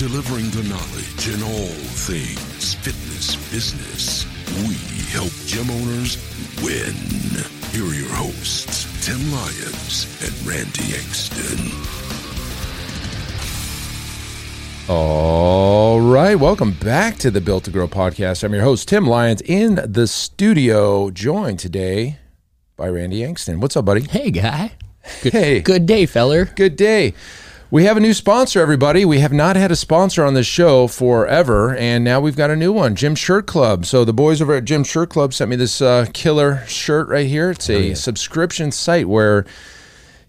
delivering the knowledge in all things fitness business. We help gym owners win. Here are your hosts, Tim Lyons and Randy Engston. All right, welcome back to the Built to Grow podcast. I'm your host, Tim Lyons, in the studio, joined today by Randy Engston. What's up, buddy? Hey, guy. Good, Hey. Good day, feller. Good day. We have a new sponsor, everybody. We have not had a sponsor on this show forever, and now we've got a new one, Gym Shirt Club. So the boys over at Gym Shirt Club sent me this uh, killer shirt right here. It's a subscription site where,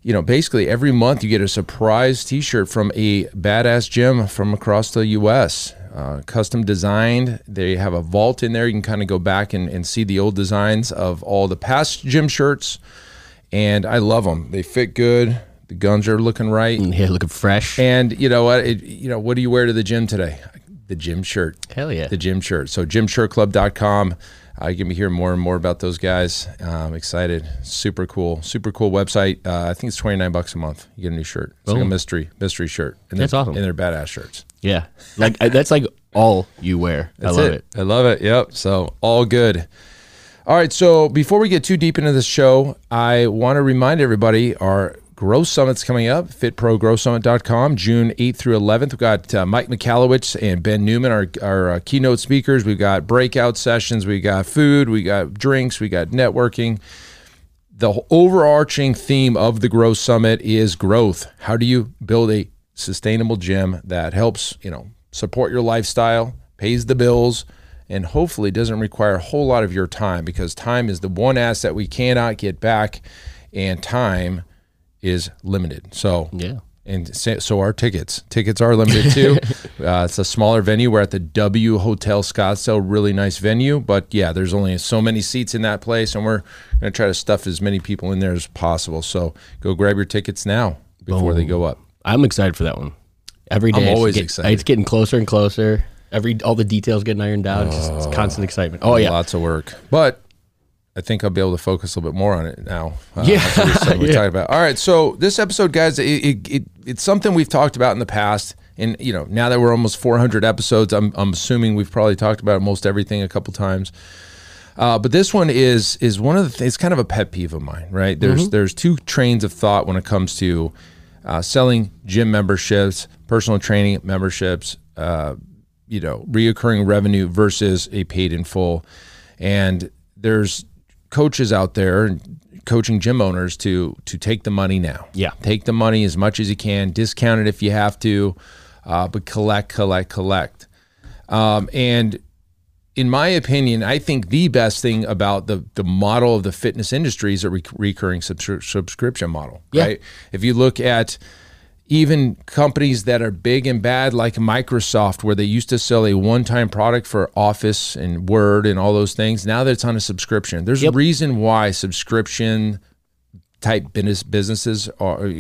you know, basically every month you get a surprise T-shirt from a badass gym from across the U.S. Uh, custom designed. They have a vault in there. You can kind of go back and, and see the old designs of all the past gym shirts, and I love them. They fit good. The guns are looking right. Yeah, looking fresh. And you know what? It, you know what do you wear to the gym today? The gym shirt. Hell yeah. The gym shirt. So gymshirtclub.com. Uh, you can be hearing more and more about those guys. Uh, I'm excited. Super cool. Super cool website. Uh, I think it's 29 bucks a month. You get a new shirt. It's like a mystery mystery shirt. And That's awesome. And they're badass shirts. yeah. Like I- that's like all you wear. That's I love it. I love it. Yep. So all good. All right. So before we get too deep into this show, I want to remind everybody our Growth Summit's coming up, fitprogrowsummit.com, June 8th through 11th. We've got uh, Mike Michalowicz and Ben Newman, our, our uh, keynote speakers. We've got breakout sessions. We got food. We got drinks. We got networking. The overarching theme of the Growth Summit is growth. How do you build a sustainable gym that helps, you know, support your lifestyle, pays the bills, and hopefully doesn't require a whole lot of your time because time is the one asset we cannot get back and time is limited. So, Yeah. and so are tickets. Tickets are limited too. uh, it's a smaller venue. We're at the W Hotel Scottsdale, really nice venue. But yeah, there's only so many seats in that place, and we're going to try to stuff as many people in there as possible. So go grab your tickets now before they go up. I'm excited for that one. Every day, I'm always get- excited. It's getting closer and closer. Every all the details getting ironed out. It's, just, it's constant excitement. Oh yeah. lots of work, but I think I'll be able to focus a little bit more on it now. uh, Yeah. we Yeah. talked about. All right, so this episode, guys, it, it, it it's something we've talked about in the past, and you know, now that we're almost 400 episodes, I'm I'm assuming we've probably talked about most everything a couple times. Uh, but this one is is one of the things. It's kind of a pet peeve of mine, right? There's there's two trains of thought when it comes to uh, selling gym memberships, personal training memberships, uh, you know, reoccurring revenue versus a paid in full. And there's coaches out there coaching gym owners to to take the money now. Yeah. take the money as much as you can, discount it if you have to, uh, but collect, collect, collect. Um, and in my opinion, I think the best thing about the the model of the fitness industry is a re- recurring subscri- subscription model. Yeah. Right? If you look at even companies that are big and bad like Microsoft, where they used to sell a one-time product for Office and Word and all those things, now that it's on a subscription. There's Yep. a reason why subscription type business businesses are you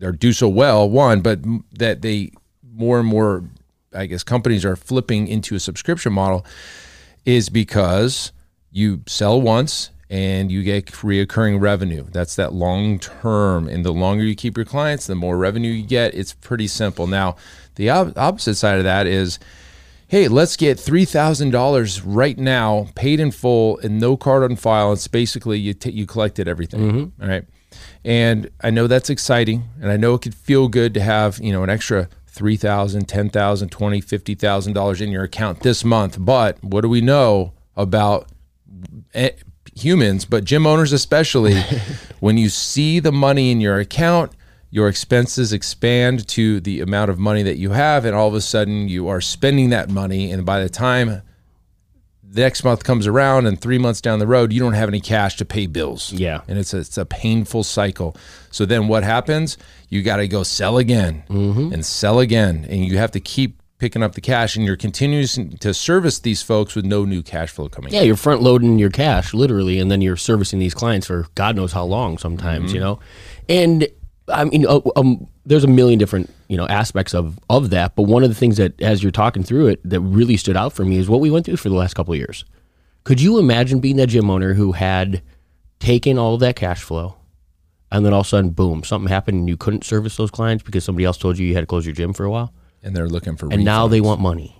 know, are do so well. One, but that they more and more, I guess, companies are flipping into a subscription model is because you sell once and you get reoccurring revenue. That's that long term. And the longer you keep your clients, the more revenue you get. It's pretty simple. Now, the op- opposite side of that is hey, let's get $3,000 right now, paid in full, and no card on file. It's basically you, t- you collected everything. all right. And I know that's exciting. And I know it could feel good to have, you know, an extra $3,000, $10,000, $20,000, $50,000 in your account this month. But what do we know about eh, humans, but gym owners especially, when you see the money in your account, your expenses expand to the amount of money that you have, and all of a sudden you are spending that money. And by the time the next month comes around and three months down the road, you don't have any cash to pay bills. Yeah. And it's a, it's a painful cycle. So then what happens? You got to go sell again mm-hmm. and sell again. And you have to keep picking up the cash, and you're continuing to service these folks with no new cash flow coming. Yeah, in. you're front loading your cash literally, and then you're servicing these clients for God knows how long. Sometimes, you know, and I mean, uh, um, there's a million different you know aspects of of that. But one of the things that, as you're talking through it, that really stood out for me is what we went through for the last couple of years. Could you imagine being that gym owner who had taken all of that cash flow, and then all of a sudden, boom, something happened, and you couldn't service those clients because somebody else told you you had to close your gym for a while? And they're looking for. and now they want money.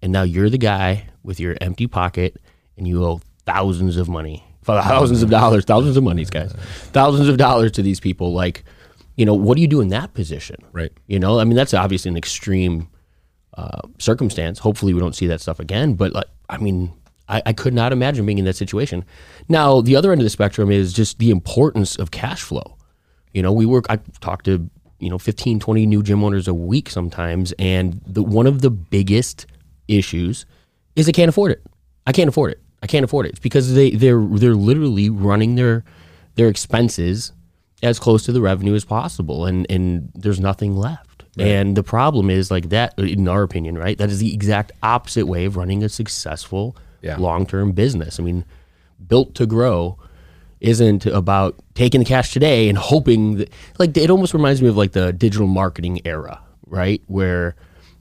And now you're the guy with your empty pocket and you owe thousands of money. Thousands of dollars. Thousands of monies guys. Thousands of dollars to these people. Like you know what do you do in that position? Right. you know i mean that's obviously an extreme uh, circumstance. Hopefully we don't see that stuff again but like i mean I, I could not imagine being in that situation. Now the other end of the spectrum is just the importance of cash flow. You know, we work, I talk to, you know, 15, 20 new gym owners a week sometimes. And the, one of the biggest issues is they can't afford it. I can't afford it. I can't afford it. It's because they, they're, they're literally running their, their expenses as close to the revenue as possible. And, and there's nothing left. And the problem is like that, in our opinion, right? That is the exact opposite way of running a successful Yeah. long-term business. I mean, built to grow isn't about taking the cash today and hoping that like it almost reminds me of like the digital marketing era right? Where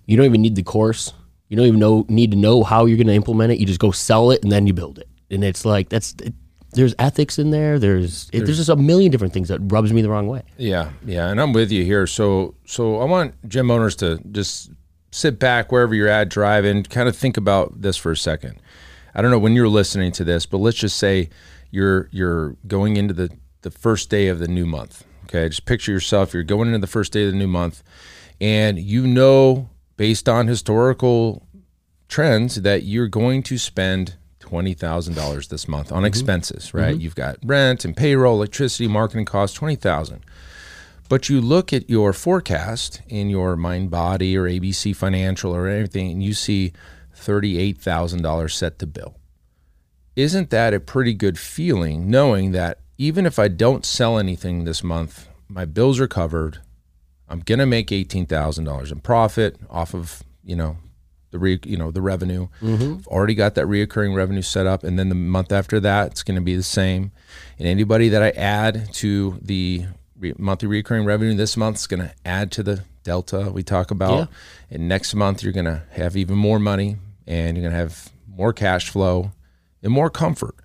you don't even need the course. You don't even know need to know how you're going to implement it. You just go sell it and then you build it. And it's like that's it, there's ethics in there. There's it, there's just a million different things that rubs me the wrong way. Yeah, yeah, and I'm with you here. So, so I want gym owners to just sit back wherever you're at, driving, kind of think about this for a second. I don't know when you're listening to this, but let's just say you're you're going into the the first day of the new month. Okay, just picture yourself. You're going into the first day of the new month, and you know, based on historical trends, that you're going to spend twenty thousand dollars this month on mm-hmm. expenses. Right? Mm-hmm. You've got rent and payroll, electricity, marketing costs, twenty thousand. But you look at your forecast in your Mindbody or ABC Financial or anything, and you see thirty-eight thousand dollars set to bill. Isn't that a pretty good feeling, knowing that even if I don't sell anything this month, my bills are covered. I'm gonna make eighteen thousand dollars in profit off of you know the re, you know the revenue. Mm-hmm. I've already got that reoccurring revenue set up, and then the month after that, it's going to be the same. And anybody that I add to the re- monthly recurring revenue this month is going to add to the delta we talk about. And next month, you're going to have even more money, and you're going to have more cash flow and more comfort.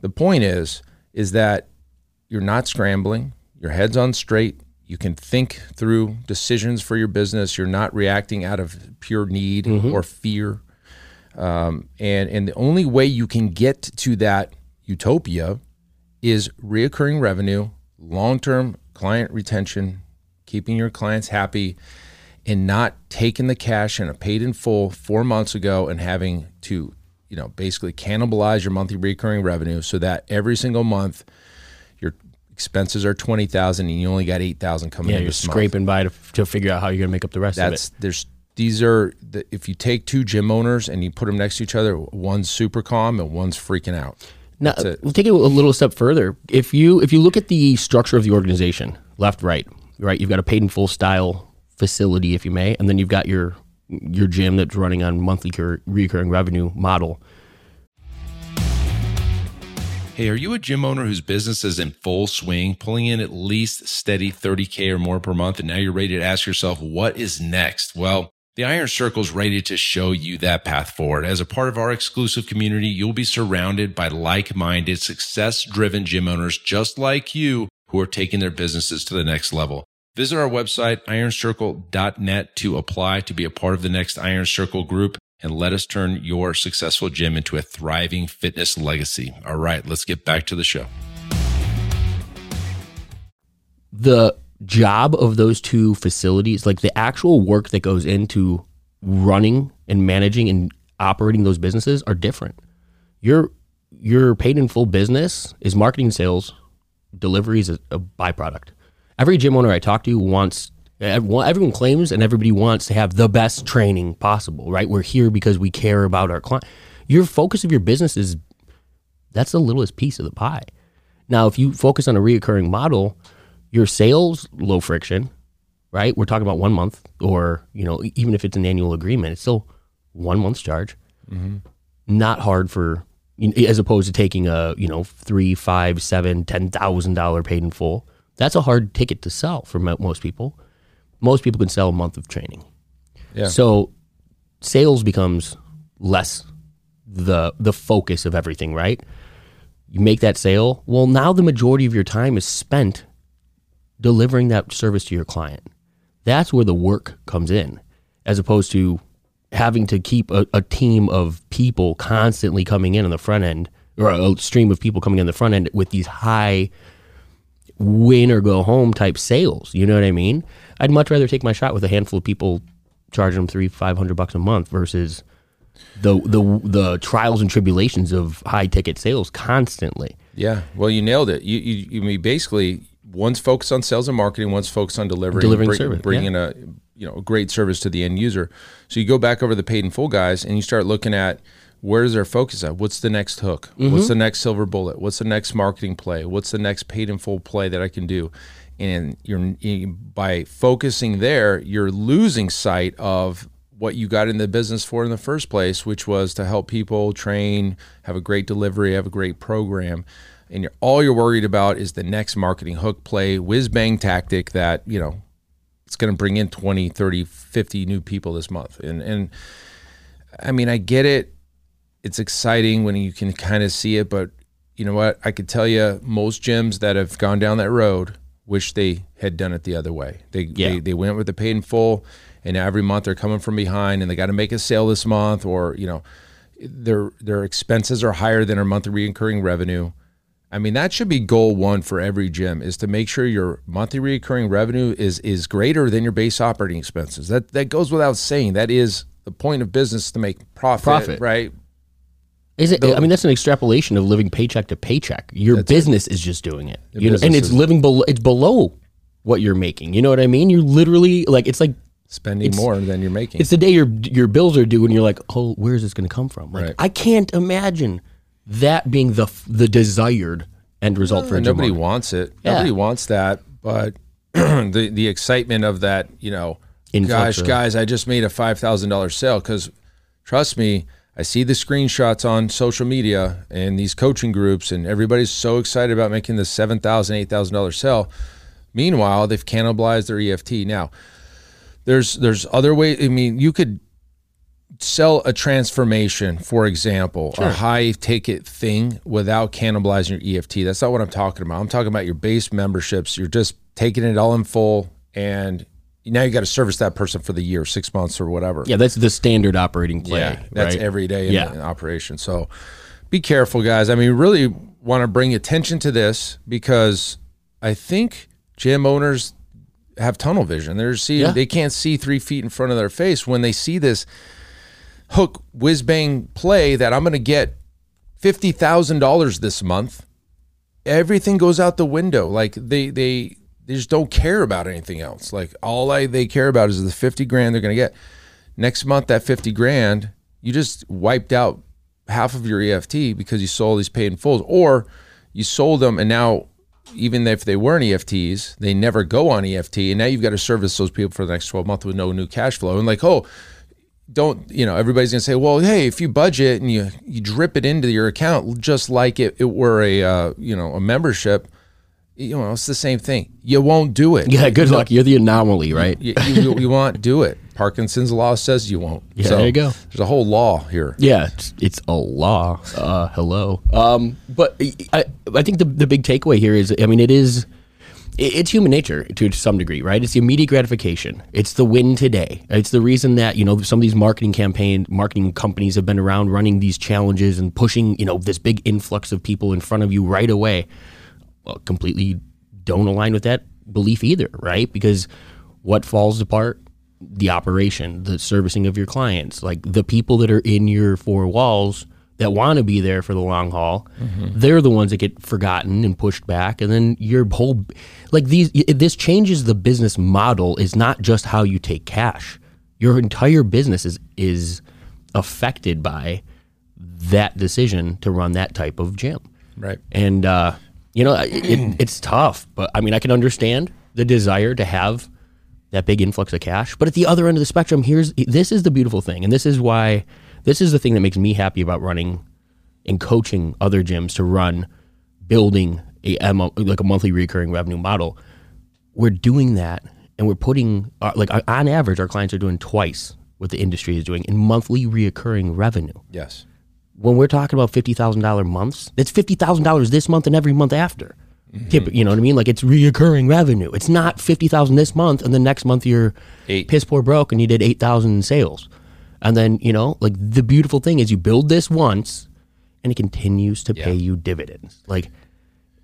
The point is, is that you're not scrambling. Your head's on straight. You can think through decisions for your business. You're not reacting out of pure need or fear. Um, and and the only way you can get to that utopia is reoccurring revenue, long-term client retention, keeping your clients happy, and not taking the cash and a paid in full four months ago and having to, you know, basically cannibalize your monthly recurring revenue so that every single month your expenses are twenty thousand and you only got eight thousand coming yeah in you're this month. scraping by to, to figure out how you're going to make up the rest That's of it there's these are the, if you take two gym owners and you put them next to each other, one's super calm and one's freaking out. Now, it. we'll take it a little step further. If you if you look at the structure of the organization, left, right, right, you've got a paid in full style facility, if you may, and then you've got your your gym that's running on monthly cur- recurring revenue model. Hey, are you a gym owner whose business is in full swing, pulling in at least steady 30K or more per month, and now you're ready to ask yourself, what is next? Well, the Iron Circle is ready to show you that path forward. As a part of our exclusive community, you'll be surrounded by like minded, success driven gym owners just like you who are taking their businesses to the next level. Visit our website, ironcircle.net, to apply to be a part of the next Iron Circle group and let us turn your successful gym into a thriving fitness legacy. All right, let's get back to the show. The job of those two facilities, like the actual work that goes into running and managing and operating those businesses, are different. Your your paid in full business is marketing, sales, delivery is a, a byproduct. Every gym owner I talk to wants everyone, claims and everybody wants to have the best training possible, right? We're here because we care about our client. Your focus of your business is that's the littlest piece of the pie. Now, if you focus on a reoccurring model, your sales low friction, right? We're talking about one month, or you know, even if it's an annual agreement, it's still one month's charge. Mm-hmm. Not hard for, as opposed to taking a you know three, five, seven, ten thousand dollar paid in full. That's a hard ticket to sell for most people. Most people can sell a month of training. Yeah. So sales becomes less the the focus of everything, right? You make that sale. Well, now the majority of your time is spent delivering that service to your client. That's where the work comes in, as opposed to having to keep a, a team of people constantly coming in on the front end, or a stream of people coming in the front end with these high win or go home type sales. You know what I mean? I'd much rather take my shot with a handful of people charging them three, five hundred bucks a month versus the the the trials and tribulations of high ticket sales constantly. Yeah, well, you nailed it. You, you, you mean basically one's focused on sales and marketing, one's focused on delivering, Delivering bring- service, bringing a you know a great service to the end user. So you go back over the paid in full guys, and you start looking at where's their focus at. What's the next hook? Mm-hmm. What's the next silver bullet? What's the next marketing play? What's the next paid in full play that I can do? And you're you, by focusing there, you're losing sight of what you got in the business for in the first place, which was to help people train, have a great delivery, have a great program. And you're, all you're worried about is the next marketing hook play, whiz bang tactic that, you know, it's going to bring in 20, 30, 50 new people this month. And, and I mean, I get it. It's exciting when you can kind of see it, but you know what? I could tell you most gyms that have gone down that road wish they had done it the other way. They, Yeah. they, they went with the paid in full and every month they're coming from behind and they got to make a sale this month or, you know, their, their expenses are higher than their monthly recurring revenue. I mean, that should be goal one for every gym is to make sure your monthly recurring revenue is is greater than your base operating expenses. That that goes without saying. That is the point of business to make profit, Profit. right? Is it? I mean, that's an extrapolation of living paycheck to paycheck. Your business is just doing it, you know, and it's living below. It's below what you're making. You know what I mean? You're literally like it's like Spending more than you're making. it's the day your your bills are due, and you're like, oh, where is this going to come from? Like, Right. I can't imagine that being the the desired end result for a nobody wants it. Yeah. Nobody wants that, but the the excitement of that, you know, gosh, guys, I just made a five thousand dollars sale because trust me, I see the screenshots on social media and these coaching groups, and everybody's so excited about making this seven thousand, eight thousand dollar sale. Meanwhile, they've cannibalized their EFT. Now, there's there's other ways. I mean, you could sell a transformation, for example, a high ticket thing without cannibalizing your EFT. That's not what I'm talking about. I'm talking about your base memberships. You're just taking it all in full, and now you got to service that person for the year, six months or whatever. Yeah, that's the standard operating play. Yeah, that's right? every day in, Yeah. in operation. So be careful, guys. I mean, really want to bring attention to this because I think gym owners have tunnel vision. They're seeing Yeah. they can't see three feet in front of their face when they see this hook whiz bang play that I'm going to get fifty thousand dollars this month. Everything goes out the window. Like they they they just don't care about anything else. Like all I, they care about is the fifty grand they're going to get next month. That fifty grand you just wiped out half of your EFT because you sold these paid in fulls, or you sold them and now even if they weren't EFTs, they never go on EFT, and now you've got to service those people for the next twelve months with no new cash flow. And like, oh, don't you know? Everybody's gonna say, well, hey, if you budget and you you drip it into your account just like it, it were a uh, you know a membership, you know, it's the same thing. You won't do it. Yeah, good luck. You're the anomaly, right? You, you, you won't do it. Parkinson's law says you won't. Yeah, there you go. There's a whole law here. Yeah, it's, it's a law. Uh, hello. Um, but I, I think the, the big takeaway here is, I mean, it is, it's human nature to some degree, right? It's the immediate gratification. It's the win today. It's the reason that, you know, some of these marketing campaign, marketing companies have been around running these challenges and pushing, you know, this big influx of people in front of you right away. Well, completely don't align with that belief either, right? Because what falls apart? The operation, the servicing of your clients, like the people that are in your four walls that want to be there for the long haul, they're the ones that get forgotten and pushed back. And then your whole, like these, this changes the business model. Is not just how you take cash. Your entire business is is affected by that decision to run that type of gym Right. and uh, you know it, it, it's tough but i mean i can understand the desire to have that big influx of cash. But at the other end of the spectrum, here's this is the beautiful thing, and this is why this is the thing that makes me happy about running and coaching other gyms to run building a, like a monthly recurring revenue model. We're doing that, and we're putting uh, like on average, our clients are doing twice what the industry is doing in monthly reoccurring revenue. Yes. When we're talking about fifty thousand dollar months, it's fifty thousand dollars this month and every month after. Mm-hmm. Tip- You know what I mean? Like it's reoccurring revenue. It's not fifty thousand this month and then next month you're Eight. piss poor broke and you did eight thousand in sales. And then you know, like the beautiful thing is you build this once, and it continues to pay you dividends. Like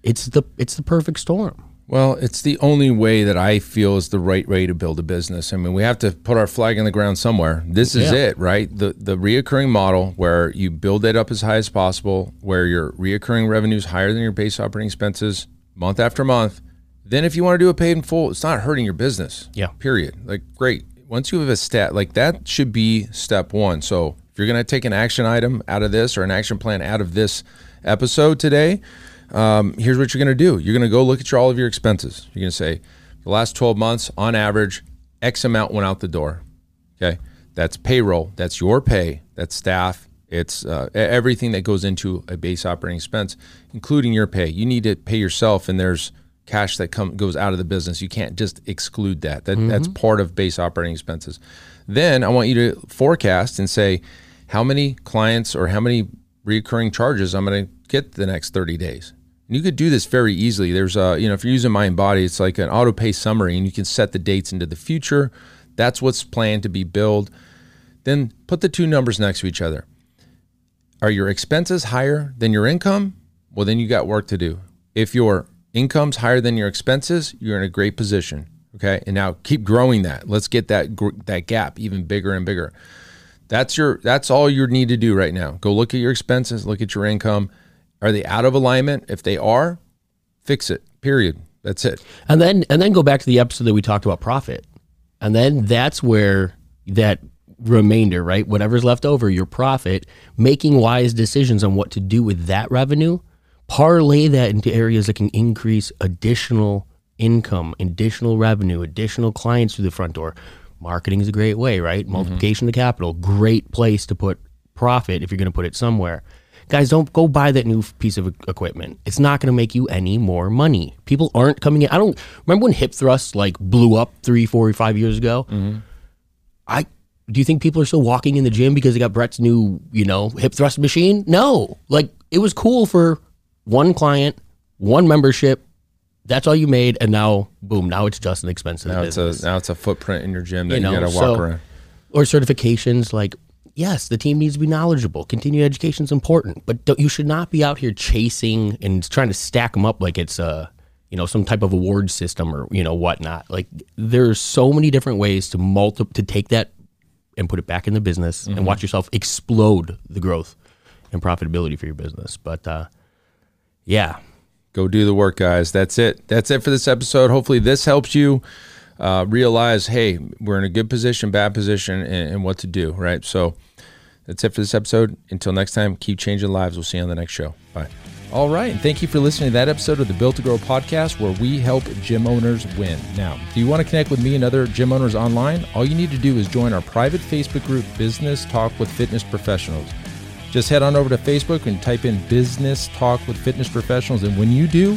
it's the it's the perfect storm. Well, it's the only way that I feel is the right way to build a business. I mean, we have to put our flag in the ground somewhere. This is Yeah. it, right? The the reoccurring model where you build it up as high as possible, where your reoccurring revenue is higher than your base operating expenses month after month. Then if you want to do a paid in full, it's not hurting your business. Yeah. Period. Like great. Once you have a stat like that should be step 1. So, if you're going to take an action item out of this or an action plan out of this episode today, um, here's what you're going to do. You're going to go look at your, all of your expenses. You're going to say, the last 12 months, on average, X amount went out the door. Okay. That's payroll. That's your pay. That's staff. It's uh, everything that goes into a base operating expense, including your pay. You need to pay yourself, and there's cash that come goes out of the business. You can't just exclude that. That that's part of base operating expenses. Then I want you to forecast and say how many clients or how many recurring charges I'm going to get the next 30 days. You could do this very easily. There's a, you know, if you're using Mindbody, it's like an auto pay summary and you can set the dates into the future. That's what's planned to be billed. Then put the two numbers next to each other. Are your expenses higher than your income? Well, then you got work to do. If your income's higher than your expenses, you're in a great position. Okay, and now keep growing that. Let's get that that gap even bigger and bigger. That's your that's all you need to do right now. Go look at your expenses, look at your income. Are they out of alignment? If they are, fix it. Period. That's it. And then and then go back to the episode that we talked about profit. And then that's where that remainder, right? Whatever's left over, your profit, making wise decisions on what to do with that revenue, parlay that into areas that can increase additional income, additional revenue, additional clients through the front door. Marketing is a great way, right? Mm-hmm. Multiplication of capital, great place to put profit if you're going to put it somewhere. Guys, don't go buy that new piece of equipment. It's not going to make you any more money. People aren't coming in. I don't remember when hip thrusts like blew up three, four, five years ago. Mm-hmm. I do you think people are still walking in the gym because they got Bret's new, you know, hip thrust machine? No. Like it was cool for one client, one membership. That's all you made, and now boom, now it's just an expensive Now it's business. a now it's a footprint in your gym that You you, know, got to walk so- around. or certifications like yes the team needs to be knowledgeable continuing education is important but don't, you should not be out here chasing and trying to stack them up like it's a you know some type of award system or you know whatnot like there's so many different ways to multi to take that and put it back in the business and watch yourself explode the growth and profitability for your business but uh yeah Go do the work, guys. That's it. That's it for this episode. Hopefully, this helps you uh, realize, hey, we're in a good position, bad position, and, and what to do. Right. So that's it for this episode. Until next time, keep changing lives. We'll see you on the next show. Bye. All right. And thank you for listening to that episode of the Built to Grow podcast where we help gym owners win. Now, do you want to connect with me and other gym owners online? All you need to do is join our private Facebook group, Business Talk with Fitness Professionals. Just head on over to Facebook and type in Business Talk with Fitness Professionals. And when you do,